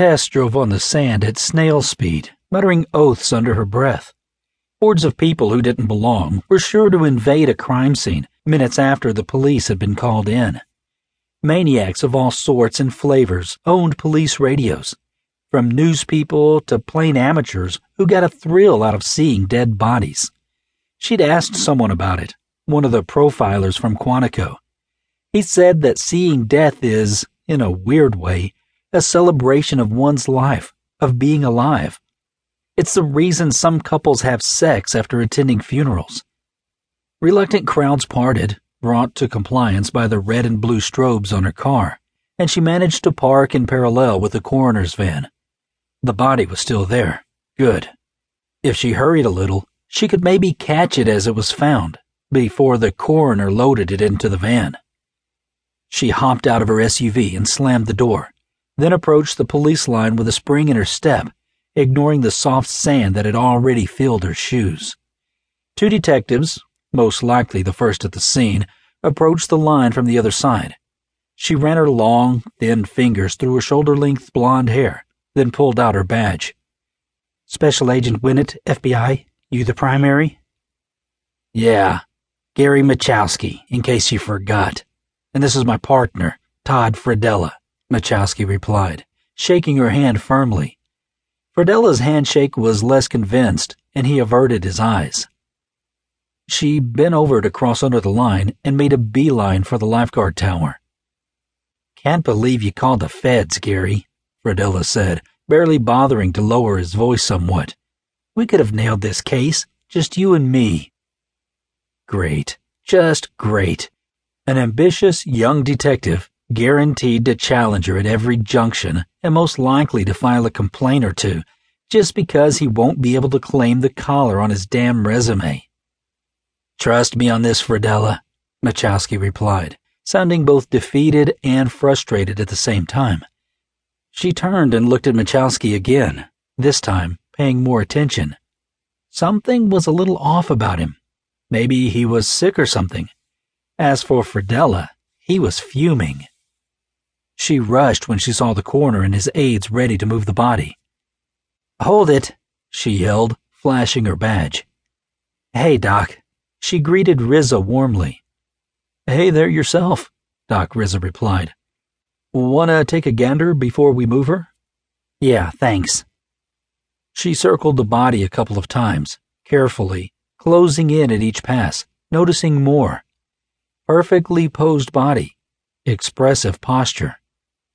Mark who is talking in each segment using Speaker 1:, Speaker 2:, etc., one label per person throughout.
Speaker 1: Tess drove on the sand at snail speed, muttering oaths under her breath. Hordes of people who didn't belong were sure to invade a crime scene minutes after the police had been called in. Maniacs of all sorts and flavors owned police radios, from news people to plain amateurs who got a thrill out of seeing dead bodies. She'd asked someone about it, one of the profilers from Quantico. He said that seeing death is, in a weird way, a celebration of one's life, of being alive. It's the reason some couples have sex after attending funerals. Reluctant crowds parted, brought to compliance by the red and blue strobes on her car, and she managed to park in parallel with the coroner's van. The body was still there. Good. If she hurried a little, she could maybe catch it as it was found, before the coroner loaded it into the van. She hopped out of her SUV and slammed the door, then approached the police line with a spring in her step ignoring the soft sand that had already filled her shoes. Two detectives, most likely the first at the scene, approached the line from the other side. She ran her long, thin fingers through her shoulder length blonde hair, then pulled out her badge. Special Agent Winnett, FBI, you the primary? Yeah, Gary Michowsky, in case you forgot. And this is my partner, Todd Fradella, Michowsky replied, shaking her hand firmly. Fradella's handshake was less convinced, and he averted his eyes. She bent over to cross under the line and made a beeline for the lifeguard tower. Can't believe you called the feds, Gary, Fradella said, barely bothering to lower his voice somewhat. We could have nailed this case, just you and me. Great, just great. An ambitious young detective guaranteed to challenge her at every junction and most likely to file a complaint or two just because he won't be able to claim the collar on his damn resume. Trust me on this, Fradella, Michowsky replied, sounding both defeated and frustrated at the same time. She turned and looked at Michowsky again, this time paying more attention. Something was a little off about him. Maybe he was sick or something. As for Fradella, he was fuming. She rushed when she saw the coroner and his aides ready to move the body. Hold it, she yelled, flashing her badge. Hey, Doc. She greeted Rizza warmly. Hey there yourself, Doc Rizza replied. Wanna take a gander before we move her? Yeah, thanks. She circled the body a couple of times, carefully, closing in at each pass, noticing more. Perfectly posed body, expressive posture.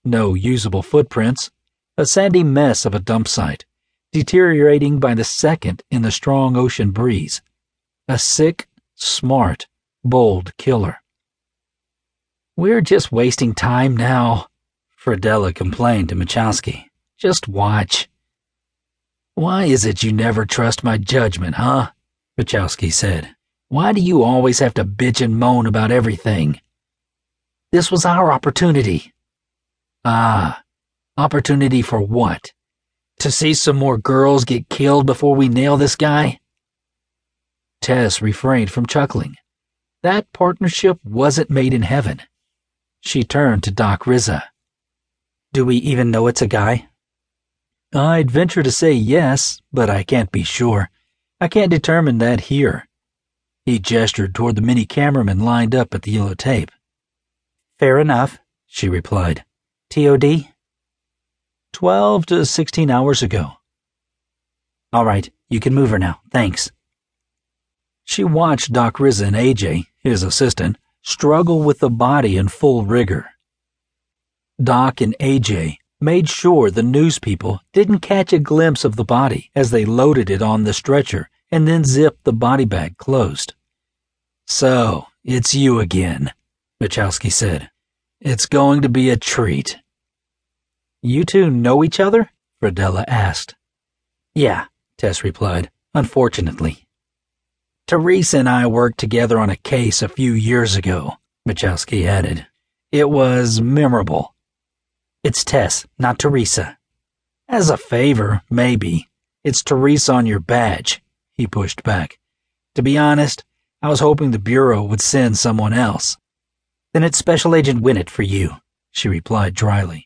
Speaker 1: No usable footprints. A sandy mess of a dump site, deteriorating by the second in the strong ocean breeze. A sick, smart, bold killer. We're just wasting time now, Fradella complained to Michowsky. Just watch. Why is it you never trust my judgment, huh? Michowsky said. Why do you always have to bitch and moan about everything? This was our opportunity. Ah, opportunity for what? To see some more girls get killed before we nail this guy? Tess refrained from chuckling. That partnership wasn't made in heaven. She turned to Doc Rizza. Do we even know it's a guy? I'd venture to say yes, but I can't be sure. I can't determine that here. He gestured toward the many cameramen lined up at the yellow tape. Fair enough, she replied. TOD? 12 to 16 hours ago. All right, you can move her now. Thanks. She watched Doc Rizza and AJ, his assistant, struggle with the body in full rigor. Doc and AJ made sure the news people didn't catch a glimpse of the body as they loaded it on the stretcher and then zipped the body bag closed. So, it's you again, Michowsky said. It's going to be a treat. You two know each other? Fradella asked. Yeah, Tess replied, unfortunately. Teresa and I worked together on a case a few years ago, Michowsky added. It was memorable. It's Tess, not Teresa. As a favor, maybe. It's Teresa on your badge, he pushed back. To be honest, I was hoping the Bureau would send someone else. Then it's Special Agent Winnett for you, she replied dryly.